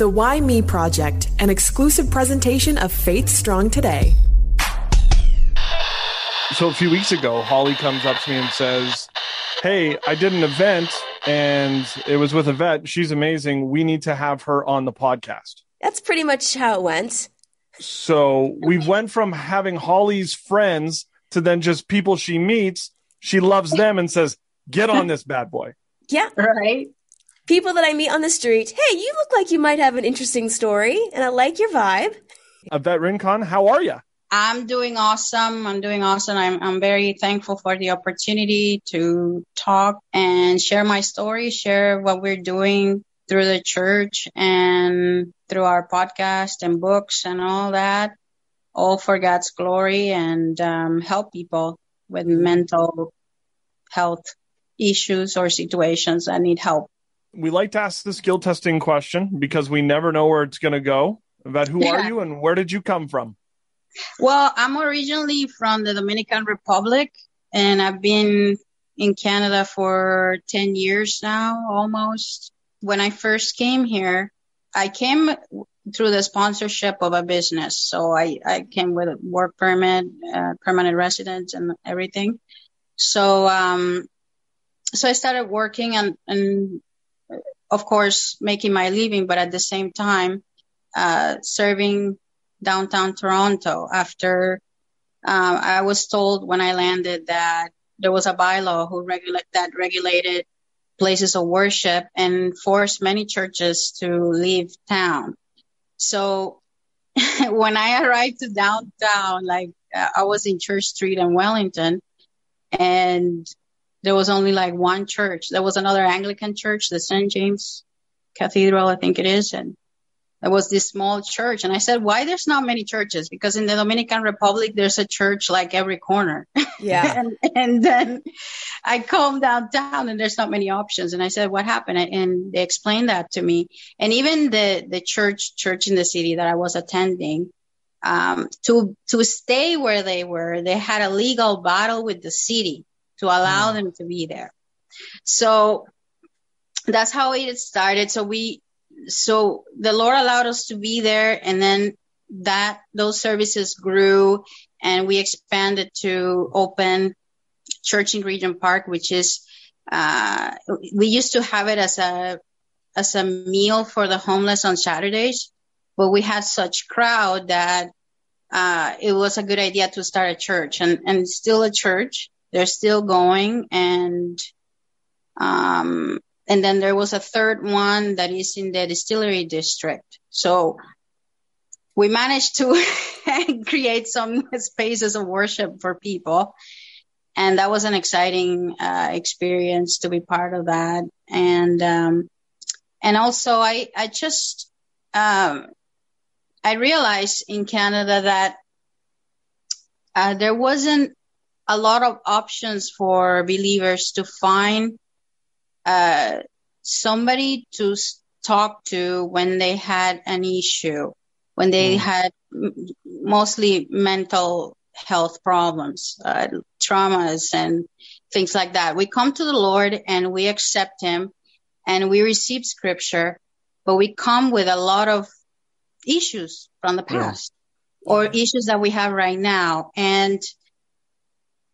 The Why Me Project, an exclusive presentation of Faith Strong Today. So a few weeks ago, Holly comes up to me and says, Hey, I did an event and it was with a vet. She's amazing. We need to have her on the podcast. That's pretty much how it went. So we went from having Holly's friends to then just people she meets. She loves them and says, Get on this bad boy. Yeah. Right. People that I meet on the street, hey, you look like you might have an interesting story, and I like your vibe. Yvette Rincon, how are you? I'm doing awesome. I'm doing awesome. I'm, I'm very thankful for the opportunity to talk and share my story, share what we're doing through the church and through our podcast and books and all that, all for God's glory and um, help people with mental health issues or situations that need help. We like to ask the skill testing question because we never know where it's going to go. Yvette, who are you and where did you come from? Well, I'm originally from the Dominican Republic and I've been in Canada for 10 years now, almost. When I first came here, I came through the sponsorship of a business. So I, I came with a work permit, uh, permanent residence and everything. So, um, so I started working and, and of course making my living, but at the same time, uh, serving downtown Toronto after um, I was told when I landed that there was a bylaw who regulate that regulated places of worship and forced many churches to leave town. So when I arrived to downtown, like uh, I was in Church Street in Wellington, and there was only like one church. There was another Anglican church, the St. James Cathedral, I think it is, and there was this small church. And I said, why there's not many churches? Because in the Dominican Republic, there's a church like every corner. Yeah. and, and then I come downtown and there's not many options. And I said, what happened? And they explained that to me. And even the, the church, church in the city that I was attending, um, to, to stay where they were, they had a legal battle with the city to allow them to be there. So that's how it started. So we, so the Lord allowed us to be there and then that those services grew and we expanded to open church in Regent Park, which is, uh, we used to have it as a, as a meal for the homeless on Saturdays, but we had such crowd that, uh, it was a good idea to start a church and, and still a church. They're still going and, um, and then there was a third one that is in the distillery district. So we managed to create some spaces of worship for people. And that was an exciting uh, experience to be part of that. And, um, and also I, I just, um, I realized in Canada that uh, there wasn't a lot of options for believers to find uh, somebody to talk to when they had an issue, when they had m- mostly mental health problems, uh, traumas and things like that. We come to the Lord and we accept Him and we receive scripture, but we come with a lot of issues from the Yeah. past or issues that we have right now. And,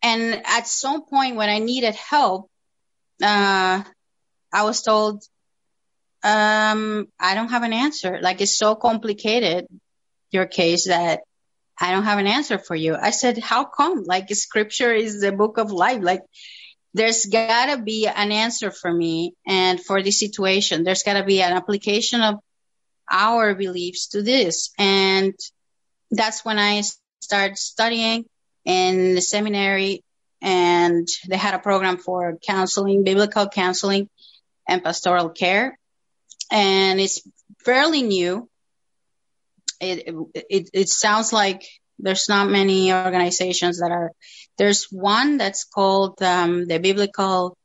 and at some point when I needed help, uh, I was told, um, I don't have an answer. Like it's so complicated, your case that I don't have an answer for you. I said, how come? Like scripture is the book of life. Like there's gotta be an answer for me and for this situation. There's gotta be an application of our beliefs to this. And that's when I started studying in the seminary and they had a program for counseling, biblical counseling and pastoral care. And it's fairly new. It, it, it sounds like there's not many organizations that are, there's one that's called, um, the biblical,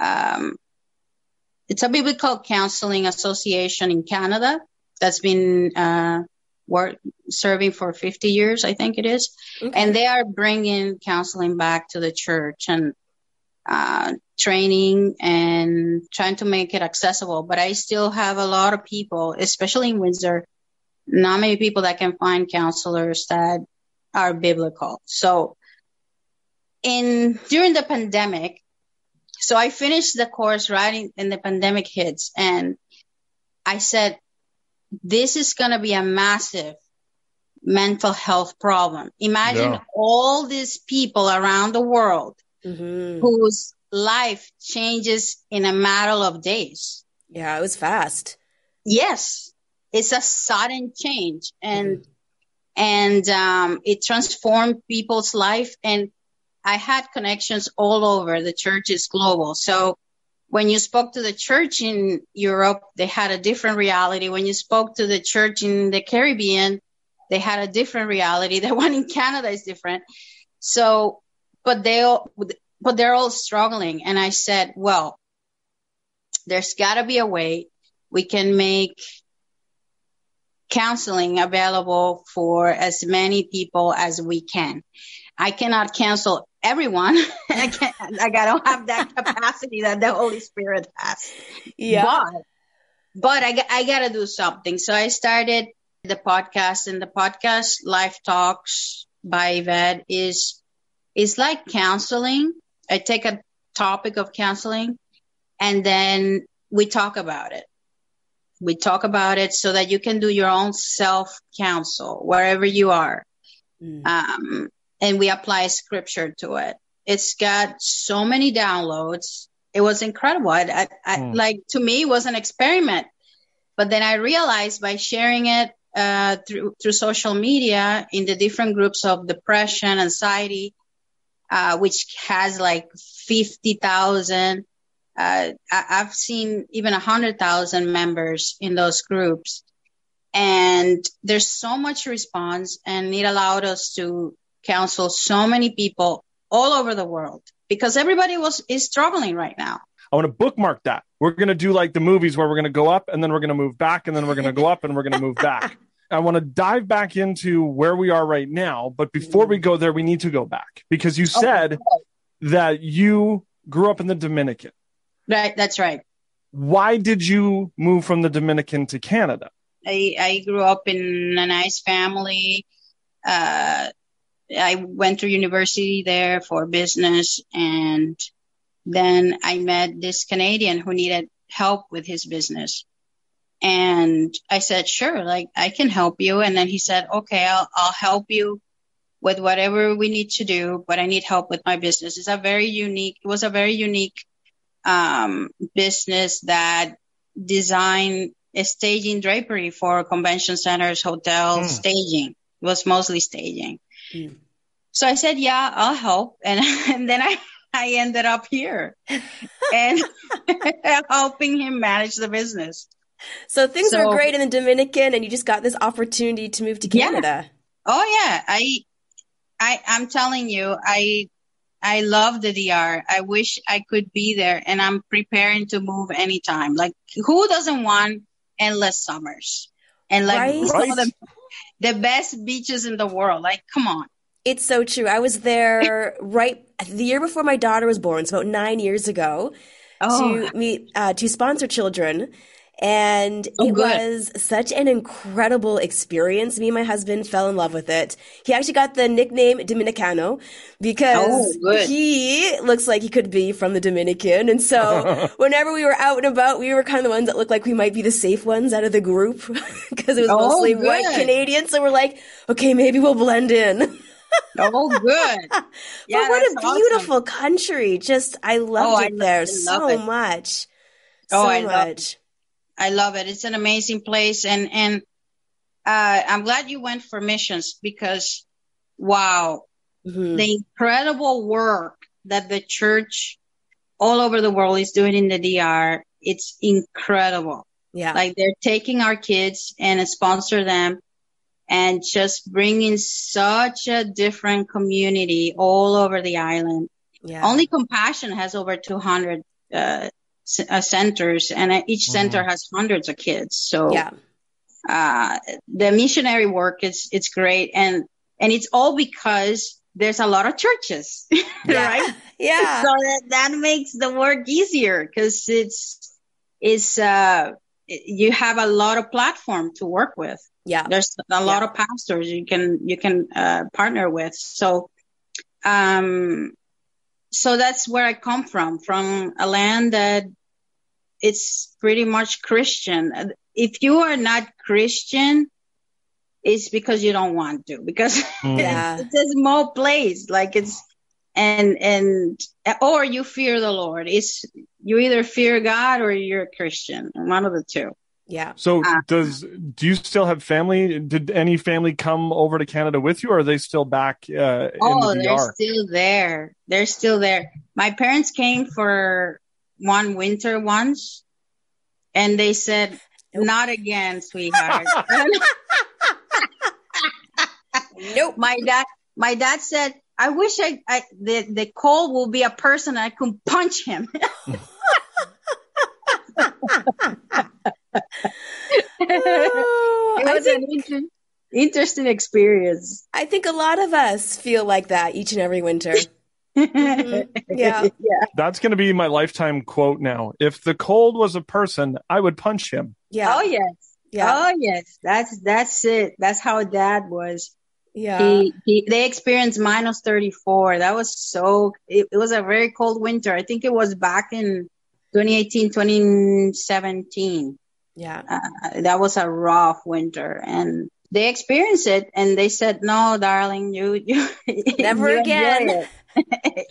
um, it's a biblical counseling association in Canada that's been, uh, work, serving for 50 years, I think it is. Okay. And they are bringing counseling back to the church. And uh, training and trying to make it accessible. But I still have a lot of people, especially in Windsor, not many people that can find counselors that are biblical. So in during the pandemic, so I finished the course right in, in the pandemic hits and I said, this is going to be a massive mental health problem. Imagine yeah. all these people around the world mm-hmm. whose life changes in a matter of days. Yeah, it was fast. Yes, it's a sudden change, and mm-hmm. and um, it transformed people's life. And I had connections all over. The church is global, so when you spoke to the church in Europe, they had a different reality. When you spoke to the church in the Caribbean, they had a different reality. The one in Canada is different. So, but they all, but they're all struggling. And I said, well, there's got to be a way we can make counseling available for as many people as we can. I cannot cancel everyone. I can't, like, I don't have that capacity that the Holy Spirit has. Yeah. But, but I, I got to do something. So I started the podcast and the podcast Life Talks by Yvette is, is like counseling. I take a topic of counseling and then we talk about it. We talk about it so that you can do your own self counsel wherever you are. Mm. Um, and we apply scripture to it. It's got so many downloads. It was incredible. I, I, mm. like to me, it was an experiment. But then I realized by sharing it uh, through through social media in the different groups of depression, anxiety, uh, which has like fifty thousand. Uh, I, have seen even a hundred thousand members in those groups, and there's so much response, and it allowed us to counsel so many people all over the world because everybody was is struggling right now. I want to bookmark that. We're going to do like the movies where we're going to go up and then we're going to move back and then we're going to go up and we're going to move back. I want to dive back into where we are right now. But before we go there, we need to go back because you said that you grew up in the Dominican. Right. That's right. Why did you move from the Dominican to Canada? I, I grew up in a nice family. Uh, I went to university there for business and then I met this Canadian who needed help with his business. And I said, sure, like I can help you. And then he said, okay, I'll, I'll help you with whatever we need to do, but I need help with my business. It's a very unique, it was a very unique, um, business that designed staging drapery for convention centers, hotels, mm. staging. It was mostly staging. Mm. So I said, yeah, I'll help. And, and then I, I ended up here and helping him manage the business. So things so, were great in the Dominican and you just got this opportunity to move to Canada. Yeah. Oh yeah. I, I, I'm telling you, I, I love the DR. I wish I could be there and I'm preparing to move anytime. Like who doesn't want endless summers and like right? Right. The, the best beaches in the world? Like, come on. It's so true. I was there right the year before my daughter was born, so about nine years ago, oh. to meet uh, to sponsor children. And oh, it good. was such an incredible experience. Me and my husband fell in love with it. He actually got the nickname Dominicano because oh, he looks like he could be from the Dominican. And so whenever we were out and about, we were kind of the ones that looked like we might be the safe ones out of the group because it was oh, mostly good. white Canadians. So we're like, okay, maybe we'll blend in. oh, good. Yeah, but what a beautiful awesome. country. Just, I oh, loved oh, it I there so it. much. Oh, so I much. I love it. It's an amazing place. And, and, uh, I'm glad you went for missions because wow, mm-hmm. the incredible work that the church all over the world is doing in the DR. It's incredible. Yeah. Like they're taking our kids and sponsor them and just bringing such a different community all over the island. Yeah. Only Compassion has over 200 uh, uh, centers, and uh, each mm-hmm. center has hundreds of kids. So, yeah. Uh, the missionary work is it's great, and and it's all because there's a lot of churches, Yeah. right? Yeah. So that, that makes the work easier because it's, it's, uh, you have a lot of platform to work with. Yeah. There's a lot of pastors you can, you can, uh, partner with. So, um, so that's where I come from, from a land that it's pretty much Christian. If you are not Christian, it's because you don't want to, because Mm. Yeah. it's a small place. Like it's, and, and, or you fear the Lord. It's, you either fear God or you're a Christian, one of the two. Yeah. So Ah. does do you still have family? Did any family come over to Canada with you, or are they still back uh, in Oh, the they're still there. They're still there. My parents came for one winter once and they said, not again, sweetheart. Nope. my dad, my dad said, I wish I, I the, the cold will be a person I could punch him. Oh, It was think an inter- interesting experience. I think a lot of us feel like that each and every winter. Mhm. Yeah. yeah. That's going to be my lifetime quote now. If the cold was a person, I would punch him. Yeah. Oh yes. Yeah. Oh yes. That's that's it. That's how dad was. Yeah. He, he they experienced minus 34. That was so it, it was a very cold winter. I think it was back in 2018, 2017. Yeah. Uh, that was a rough winter and they experienced it and they said, no, darling, you, you Never you again." enjoy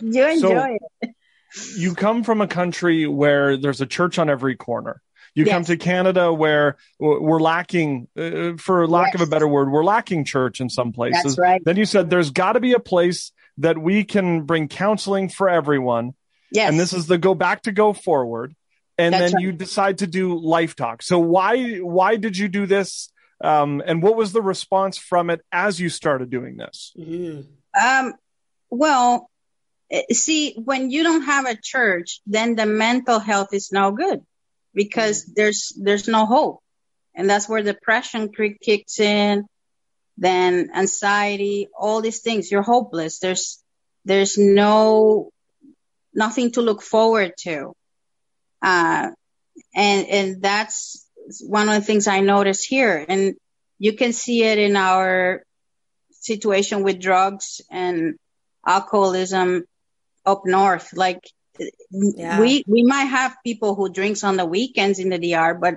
you enjoy it. You come from a country where there's a church on every corner. You come to Canada where we're lacking, uh, for lack of a better word, we're lacking church in some places. That's right. Then you said there's got to be a place that we can bring counseling for everyone. Yes. And this is the go back to go forward. And That's then right. you decide to do life talk. So why why did you do this? Um, and what was the response from it as you started doing this? Mhm. Um, well, eh, see, when you don't have a church, then the mental health is no good because there's there's no hope, and that's where depression cri- kicks in. Then anxiety, all these things, you're hopeless. There's there's no nothing to look forward to, uh, and and that's one of the things I notice here, and you can see it in our situation with drugs and alcoholism up north. Like Yeah. we we might have people who drinks on the weekends in the DR, but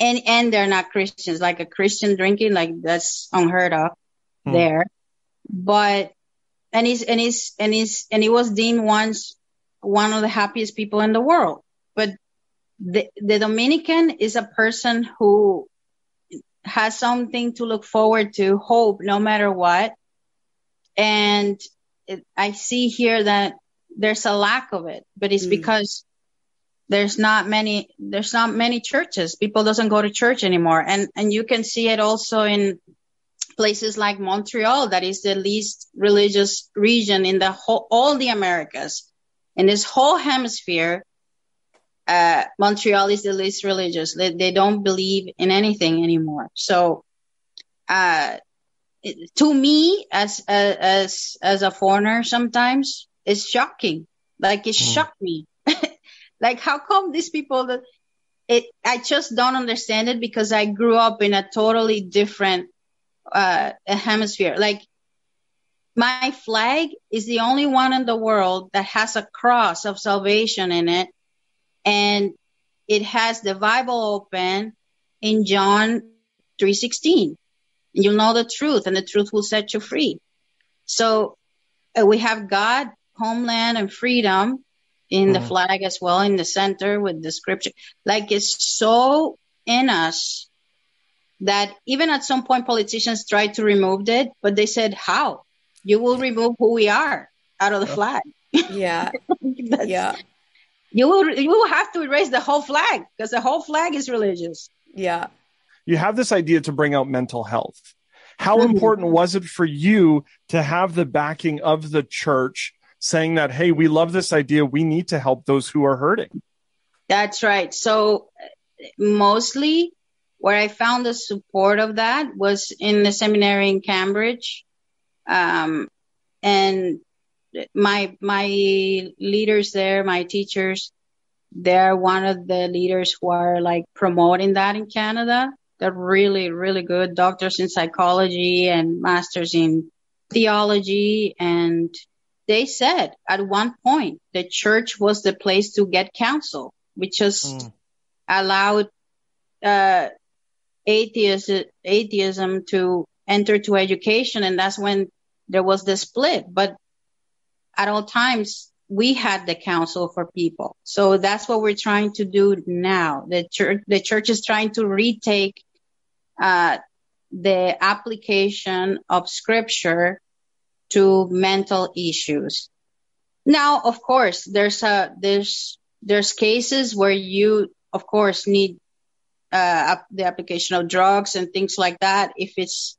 and and they're not Christians. Like a Christian drinking, like that's unheard of Hmm. there. But and he's and he's and he's and he was deemed once one of the happiest people in the world. But the the Dominican is a person who has something to look forward to, hope no matter what. And it, I see here that there's a lack of it, but it's Mm. because there's not many, there's not many churches. People doesn't go to church anymore. And, and you can see it also in places like Montreal, that is the least religious region in the whole, all the Americas. In this whole hemisphere, uh, Montreal is the least religious. They, they don't believe in anything anymore. So, uh, it- to me, as uh, as as a foreigner, sometimes it's shocking. Like it Mm. shocked me. like how come these people that it? I just don't understand it because I grew up in a totally different uh, hemisphere. Like my flag is the only one in the world that has a cross of salvation in it and it has the Bible open in John 3:16. You'll know the truth and the truth will set you free. So uh, we have God, homeland and freedom in the Mhm. flag as well in the center with the scripture. Like it's so in us that even at some point politicians tried to remove it, but they said, how? You will remove who we are out of the Yeah. flag. Yeah. Yeah. You will you will have to erase the whole flag because the whole flag is religious. Yeah. You have this idea to bring out mental health. How Mhm. important was it for you to have the backing of the church saying that, hey, we love this idea. We need to help those who are hurting? That's right. So mostly where I found the support of that was in the seminary in Cambridge. Um, and my my leaders there, my teachers, they're one of the leaders who are like promoting that in Canada. They're really, really good doctors in psychology and masters in theology. And they said at one point the church was the place to get counsel. We just mm. allowed uh, atheism, atheism to enter to education, and that's when there was the split. But at all times, we had the counsel for people. So that's what we're trying to do now. The church, the church is trying to retake uh, the application of scripture to mental issues. Now, of course, there's a there's there's cases where you, of course, need uh, the application of drugs and things like that. If it's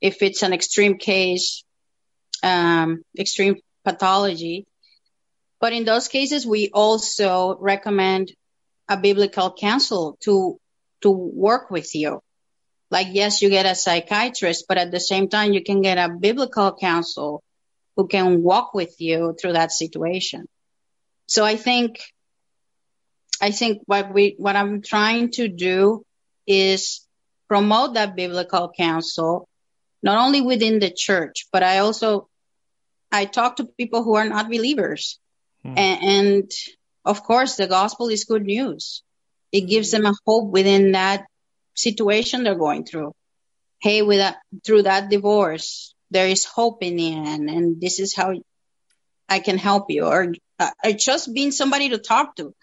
if it's an extreme case, um, extreme pathology. But in those cases, we also recommend a biblical counsel to to work with you. Like, yes, you get a psychiatrist, but at the same time, you can get a biblical counsel who can walk with you through that situation. So I think, I think what we, what I'm trying to do is promote that biblical counsel, not only within the church, but I also, I talk to people who are not believers. Hmm. And, and of course, the gospel is good news. It gives them a hope within that situation they're going through. Hey, with that, through that divorce, there is hope in the end, and this is how I can help you. Or uh, just being somebody to talk to.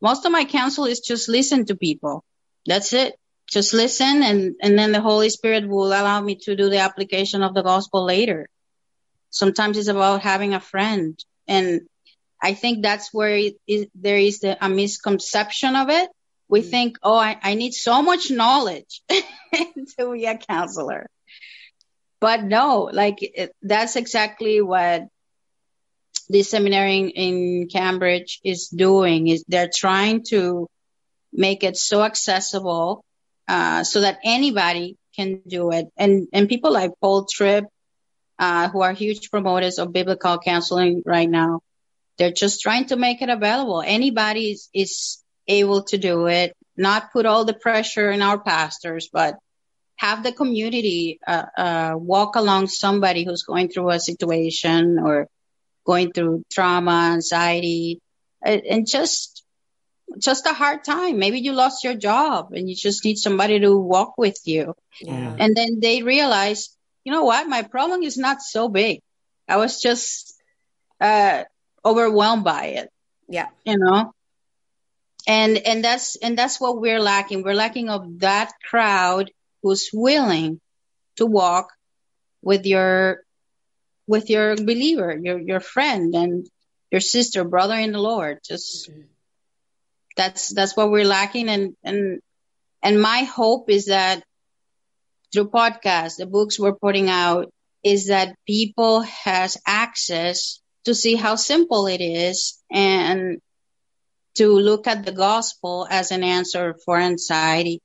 Most of my counsel is just listen to people. That's it. Just listen, and and then the Holy Spirit will allow me to do the application of the gospel later. Sometimes it's about having a friend, and I think that's where it is, there is the, a misconception of it we mm. think, oh, I, I need so much knowledge to be a counselor. But no, like it, that's exactly what the seminary in, in Cambridge is doing is they're trying to make it so accessible uh, so that anybody can do it. And and people like Paul Tripp, uh, who are huge promoters of biblical counseling right now, they're just trying to make it available. Anybody is, is able to do it, not put all the pressure in our pastors, but have the community uh, uh, walk along somebody who's going through a situation or going through trauma, anxiety, and just just a hard time. Maybe you lost your job and you just need somebody to walk with you. Yeah. And then they realize, you know what, my problem is not so big. I was just uh, overwhelmed by it. Yeah. You know, and and that's and that's what we're lacking we're lacking of that crowd who's willing to walk with your with your believer your your friend and your sister brother in the lord just mm-hmm. that's that's what we're lacking and and and my hope is that through podcasts the books we're putting out is that people has access to see how simple it is and to look at the gospel as an answer for anxiety.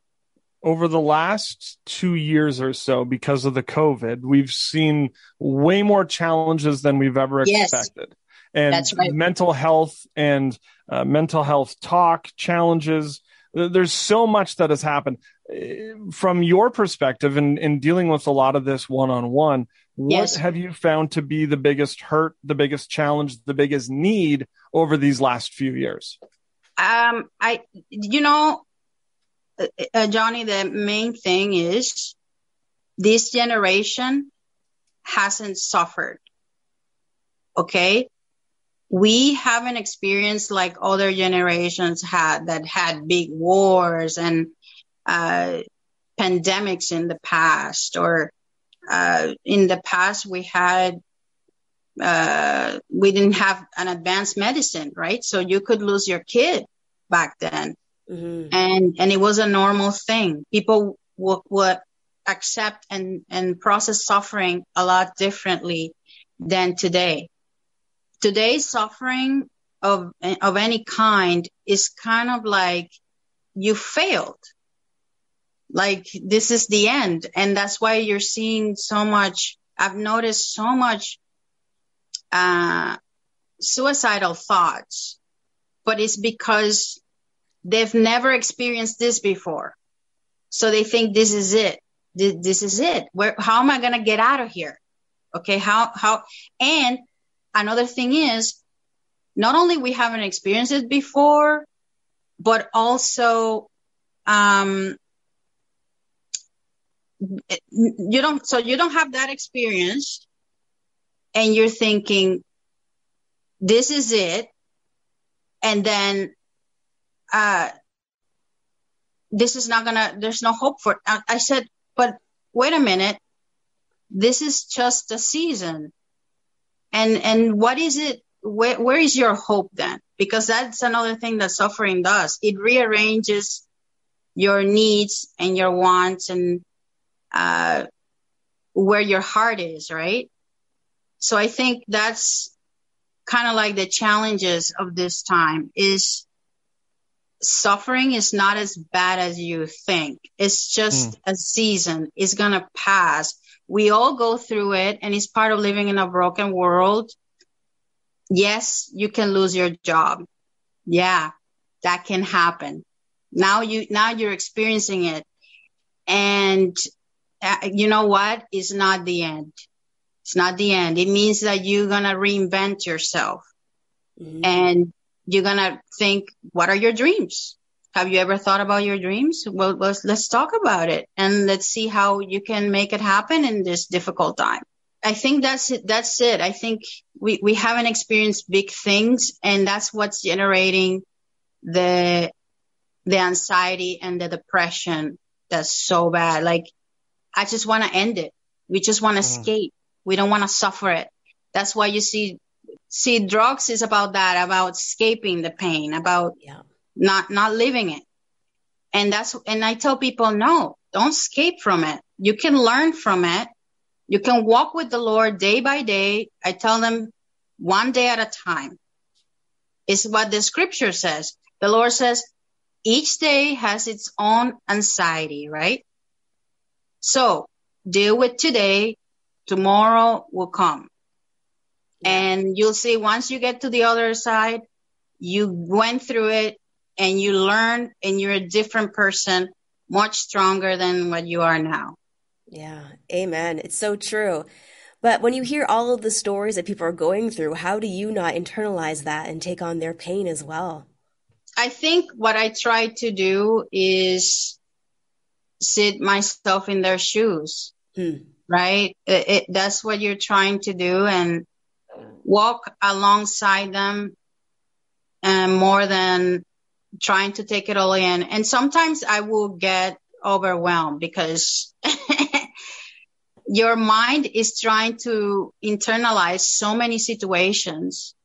Over the last two years or so, because of the COVID, we've seen way more challenges than we've ever yes. expected. And right. mental health and uh, mental health talk challenges. There's so much that has happened. From your perspective and in, in dealing with a lot of this one on one, what yes. have you found to be the biggest hurt, the biggest challenge, the biggest need over these last few years? Um, I, you know, uh, uh, Johnny, the main thing is this generation hasn't suffered. Okay. We haven't experienced like other generations had that had big wars and, uh, pandemics in the past or, uh, in the past we had uh, we didn't have an advanced medicine, right? So you could lose your kid back then. Mm-hmm. And, and it was a normal thing. People would, would accept and, and process suffering a lot differently than today. Today's suffering of, of any kind is kind of like you failed. Like this is the end. And that's why you're seeing so much, I've noticed so much uh, suicidal thoughts, but it's because they've never experienced this before. So they think this is it. This, is it. Where, how am I going to get out of here? Okay. How, how, and another thing is not only we haven't experienced it before, but also, um, you don't, so you don't have that experience and you're thinking, this is it. And then, uh, this is not gonna, there's no hope for it. I, I said, but wait a minute. This is just a season. And, and what is it? Where, where is your hope then? Because that's another thing that suffering does. It rearranges your needs and your wants and, uh, where your heart is, right? So I think that's kind of like the challenges of this time is suffering is not as bad as you think. It's just mm. a season. It's going to pass. We all go through it and it's part of living in a broken world. Yes, you can lose your job. Yeah, that can happen. Now you, now you're experiencing it. And you know what? It's not the end. It's not the end. It means that you're going to reinvent yourself mm-hmm. and you're going to think, what are your dreams? Have you ever thought about your dreams? Well, let's, let's talk about it and let's see how you can make it happen in this difficult time. I think that's it. That's it. I think we, we haven't experienced big things and that's what's generating the, the anxiety and the depression that's so bad. Like I just want to end it. We just want to mm. escape. We don't want to suffer it. That's why you see, see, drugs is about that, about escaping the pain, about yeah. not, not living it. And that's, and I tell people, no, don't escape from it. You can learn from it. You can walk with the Lord day by day. I tell them one day at a time It's what the scripture says. The Lord says each day has its own anxiety, right? So deal with today. Tomorrow will come. And you'll see once you get to the other side, you went through it and you learn and you're a different person, much stronger than what you are now. Yeah. Amen. It's so true. But when you hear all of the stories that people are going through, how do you not internalize that and take on their pain as well? I think what I try to do is sit myself in their shoes, hmm. right? It, it, that's what you're trying to do and walk alongside them and more than trying to take it all in. And sometimes I will get overwhelmed because your mind is trying to internalize so many situations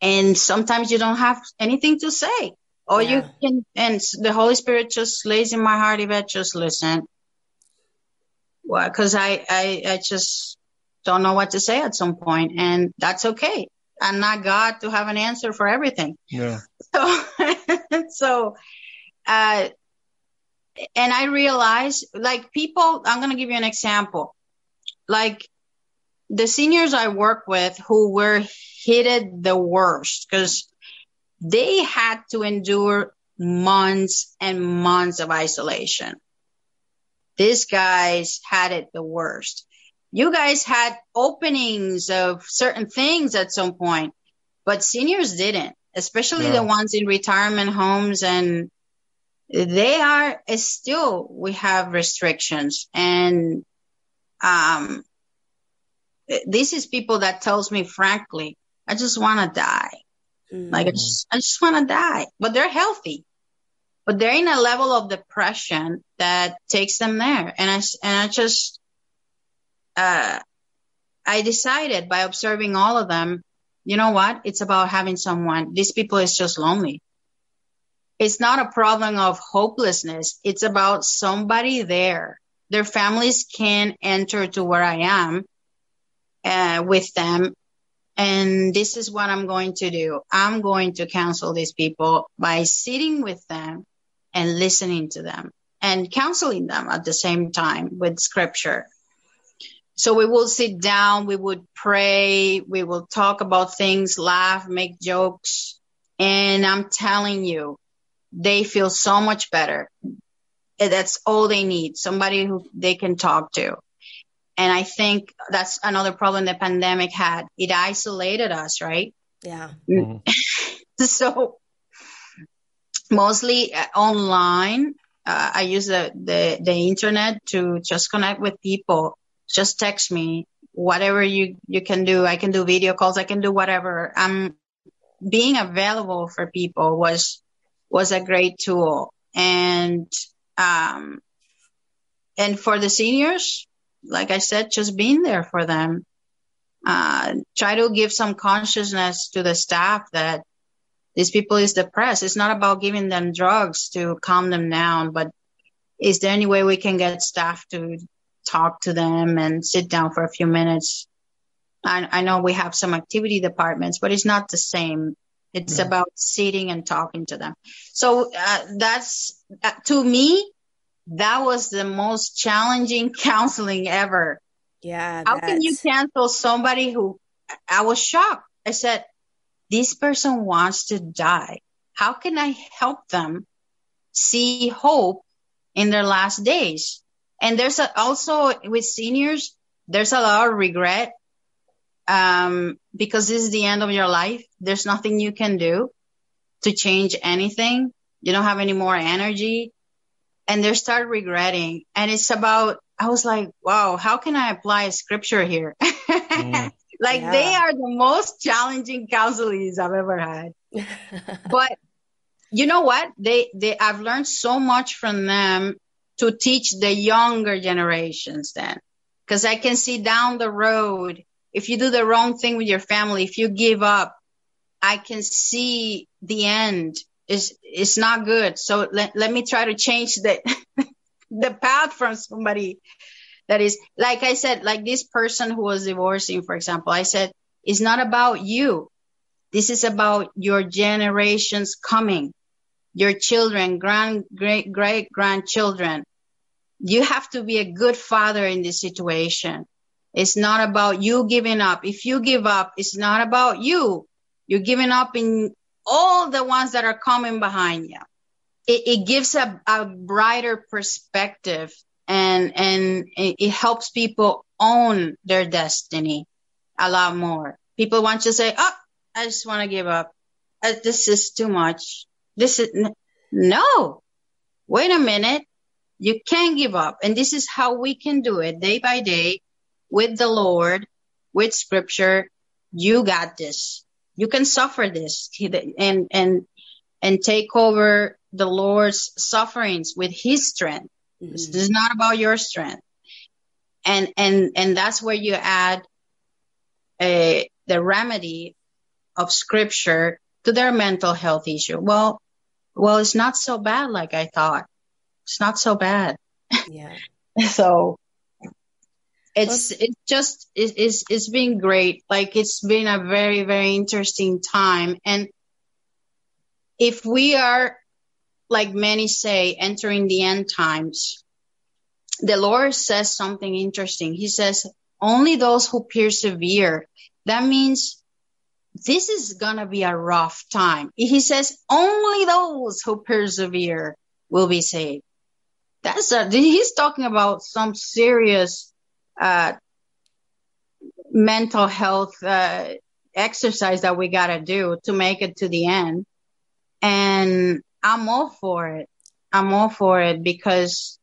and sometimes you don't have anything to say or yeah. you can, and the Holy Spirit just lays in my heart, Yvette, just listen. Well, cause I, I, I just don't know what to say at some point and that's okay. I'm not God to have an answer for everything. Yeah. So, so, uh, and I realize like people, I'm going to give you an example. Like the seniors I work with who were hit the worst because they had to endure months and months of isolation. These guys had it the worst. You guys had openings of certain things at some point, but seniors didn't, especially the ones in retirement homes and they are still, we have restrictions and, um, this is people that tells me frankly, I just want to die. Mm-hmm. Like I just, I just want to die, but they're healthy, but they're in a level of depression that takes them there. And I, and I just, uh, I decided by observing all of them, you know what? It's about having someone. These people is just lonely. It's not a problem of hopelessness. It's about somebody there. Their families can enter to where I am uh, with them and this is what I'm going to do. I'm going to counsel these people by sitting with them and listening to them and counseling them at the same time with scripture. So we will sit down, we would pray, we will talk about things, laugh, make jokes. And I'm telling you, they feel so much better. That's all they need. Somebody who they can talk to. And I think that's another problem the pandemic had. It isolated us, right? Yeah. Mm-hmm. so mostly uh, online. Uh, I use the, the, the internet to just connect with people. Just text me, whatever you, you can do. I can do video calls. I can do whatever. I'm being available for people was, was a great tool. And, um, and for the seniors, like I said, just being there for them. Uh, try to give some consciousness to the staff that these people is depressed. It's not about giving them drugs to calm them down, but is there any way we can get staff to talk to them and sit down for a few minutes? I, I know we have some activity departments, but it's not the same. It's yeah. about sitting and talking to them. So uh, that's uh, to me, that was the most challenging counseling ever. Yeah. How can you cancel somebody who I was shocked. I said, this person wants to die. How can I help them see hope in their last days? And there's a, also with seniors, there's a lot of regret um, because this is the end of your life. There's nothing you can do to change anything. You don't have any more energy. And they start regretting. And it's about, I was like, wow, how can I apply scripture here? Mm. like yeah. they are the most challenging counselors I've ever had. but you know what? They, they, I've learned so much from them to teach the younger generations then. Cause I can see down the road, if you do the wrong thing with your family, if you give up, I can see the end is, it's not good. So let, let me try to change the, the path from somebody that is, like I said, like this person who was divorcing, for example, I said, it's not about you. This is about your generations coming, your children, grand, great, great grandchildren. You have to be a good father in this situation. It's not about you giving up. If you give up, it's not about you. You're giving up in all the ones that are coming behind you. It, it gives a, a brighter perspective and and it helps people own their destiny a lot more. People want to say, "Oh, I just want to give up. Uh, this is too much. This is n-. no. Wait a minute. You can't give up, and this is how we can do it day by day with the Lord, with Scripture. You got this. You can suffer this, and and and take over the Lord's sufferings with His strength Mm-hmm. This is not about your strength. And, and, and that's where you add a, the remedy of scripture to their mental health issue. Well, well, it's not so bad like I thought. It's not so bad. Yeah. so it's it's just it's it's been great. Like it's been a very very interesting time, and if we are like many say, entering the end times, the Lord says something interesting. He says, only those who persevere. That means this is going to be a rough time. He says, only those who persevere will be saved. That's a, he's talking about some serious, uh, mental health, uh, exercise that we got to do to make it to the end. And I'm all for it. I'm all for it because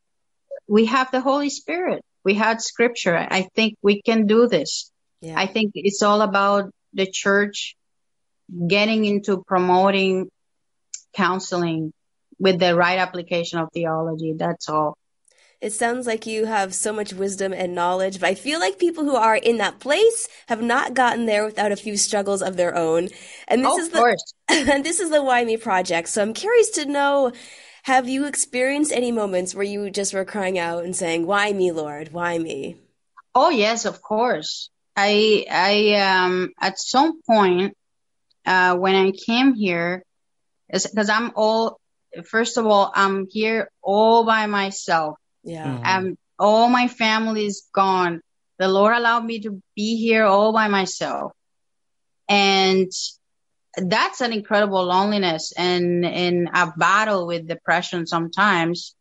we have the Holy Spirit. We had scripture. I think we can do this. Yeah. I think it's all about the church getting into promoting counseling with the right application of theology. That's all. It sounds like you have so much wisdom and knowledge, but I feel like people who are in that place have not gotten there without a few struggles of their own. And this oh, is the and this is the Why Me project. So I'm curious to know have you experienced any moments where you just were crying out and saying, "Why me, Lord? Why me?" Oh, yes, of course. I I um at some point uh when I came here because I'm all first of all, I'm here all by myself. Yeah. Um, all my family is gone. The Lord allowed me to be here all by myself. And that's an incredible loneliness and in a battle with depression sometimes.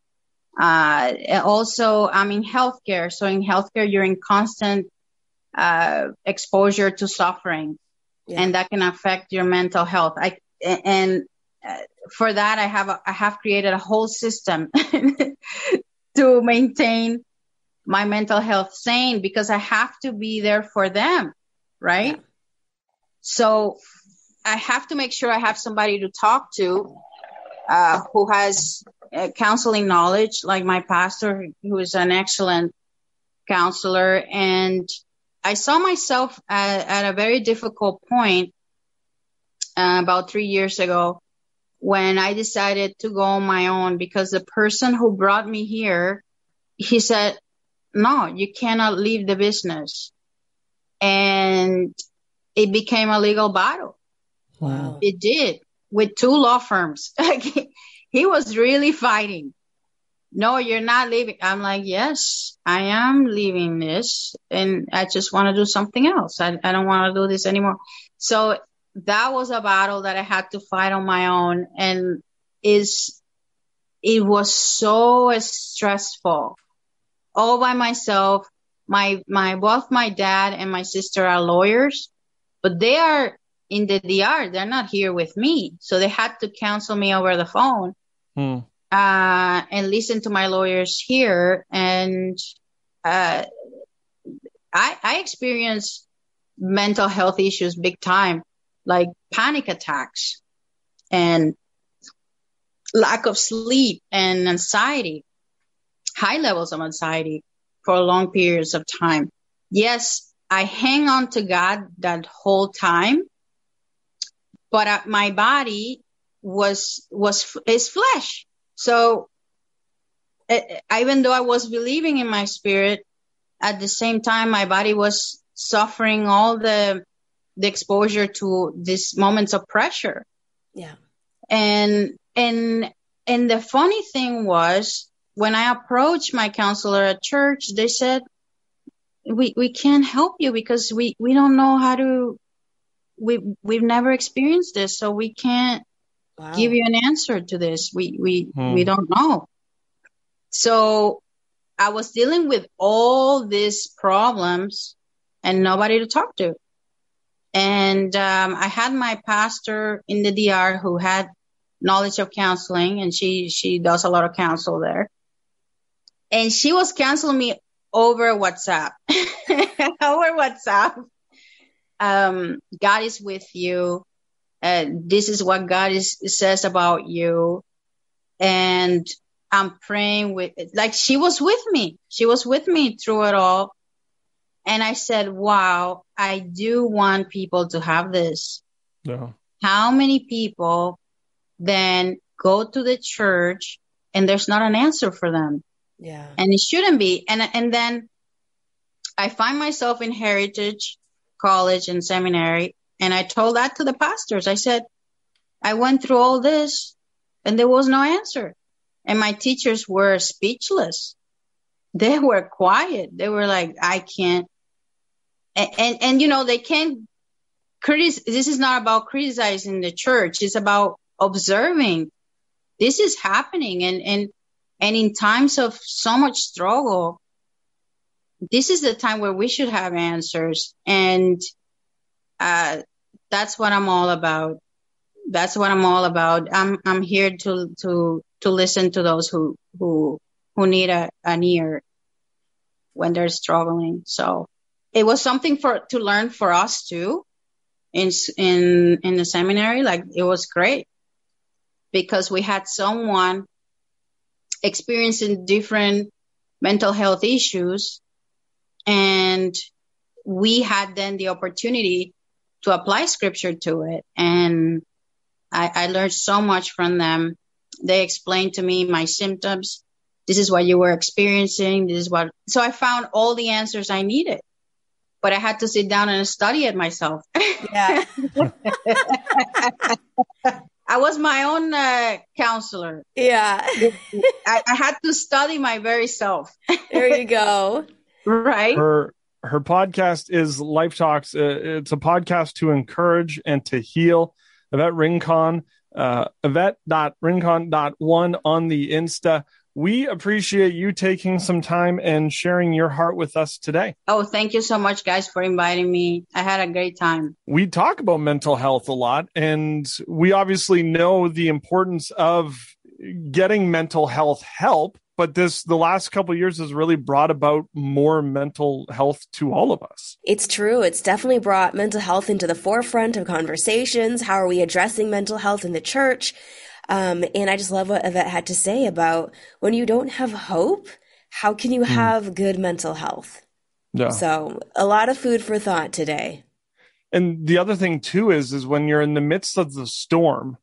Uh, also, I'm in healthcare. So in healthcare, you're in constant, uh, exposure to suffering yeah. and that can affect your mental health. I, and uh, for that, I have, a, I have created a whole system to maintain my mental health sane because I have to be there for them. Right. Yeah. So I have to make sure I have somebody to talk to uh, who has uh, counseling knowledge, like my pastor, who is an excellent counselor. And I saw myself at, at a very difficult point uh, about three years ago when I decided to go on my own because the person who brought me here, he said, no, you cannot leave the business. And it became a legal battle. Wow. It did with two law firms. he was really fighting. No, you're not leaving. I'm like, yes, I am leaving this and I just want to do something else. I, I don't want to do this anymore. So that was a battle that I had to fight on my own and is, it was so stressful all by myself. My, my, both my dad and my sister are lawyers, but they are in the DR. They're not here with me. So they had to counsel me over the phone. Hmm. Uh, and listen to my lawyers here. And, uh, I, I experienced mental health issues big time, like panic attacks and lack of sleep and anxiety high levels of anxiety for long periods of time. Yes, I hang on to God that whole time, but uh, my body was, was, is flesh. So even though I was believing in my spirit, at the same time, my body was suffering all the, the exposure to these moments of pressure. Yeah. And, and, and the funny thing was when I approached my counselor at church, they said, we, we can't help you because we, we don't know how to, we, we've never experienced this. So we can't wow. give you an answer to this. We, we, hmm. we don't know. So I was dealing with all these problems and nobody to talk to. And um, I had my pastor in the DR who had knowledge of counseling and she she does a lot of counsel there and she was counseling me over WhatsApp. over WhatsApp. Um, God is with you. And this is what God is, says about you. And I'm praying with, like she was with me. She was with me through it all. And I said, wow, I do want people to have this. Yeah. How many people then go to the church and there's not an answer for them? Yeah. And it shouldn't be. And, and then I find myself in Heritage College and Seminary. And I told that to the pastors. I said, I went through all this and there was no answer. And my teachers were speechless. They were quiet. They were like, I can't. And, and, and you know, they can't criticize. This is not about criticizing the church. It's about observing this is happening. And, and and in times of so much struggle, this is the time where we should have answers. And uh, that's what I'm all about. That's what I'm all about. I'm I'm here to to to listen to those who who who need a, an ear when they're struggling. So it was something for to learn for us too in in in the seminary. Like it was great because we had someone experiencing different mental health issues. And we had then the opportunity to apply scripture to it. And I, I learned so much from them. They explained to me my symptoms. This is what you were experiencing. This is what, so I found all the answers I needed, but I had to sit down and study it myself. Yeah. I was my own uh, counselor. Yeah. I, I, had to study my very self. there you go. Right. Her Her podcast is Life Talks. Uh, it's a podcast to encourage and to heal. Yvette Rincon, uh, Yvette.rincon.one on the Insta. We appreciate you taking some time and sharing your heart with us today. Oh, thank you so much, guys, for inviting me. I had a great time. We talk about mental health a lot, and we obviously know the importance of getting mental health help but this the last couple years has really brought about more mental health to all of us it's true it's definitely brought mental health into the forefront of conversations how are we addressing mental health in the church um, and i just love what yvette had to say about when you don't have hope how can you hmm. have mm. good mental health yeah. so a lot of food for thought today and the other thing too is is when you're in the midst of the storm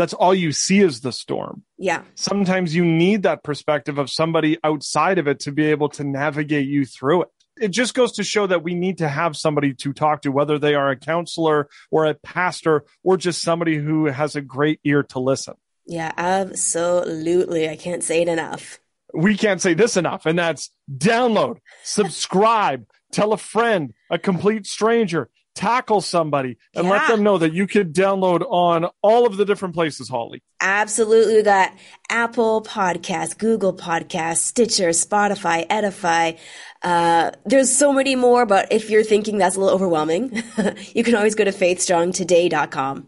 that's all you see is the storm. Yeah. Sometimes you need that perspective of somebody outside of it to be able to navigate you through it. It just goes to show that we need to have somebody to talk to, whether they are a counselor or a pastor or just somebody who has a great ear to listen. Yeah, absolutely. I can't say it enough. We can't say this enough. And that's download, subscribe, tell a friend, a complete stranger tackle somebody and yeah. let them know that you could download on all of the different places, Holly. Absolutely. We got Apple Podcast, Google Podcast, Stitcher, Spotify, Edify. Uh, there's so many more, but if you're thinking that's a little overwhelming, you can always go to faithstrongtoday.com.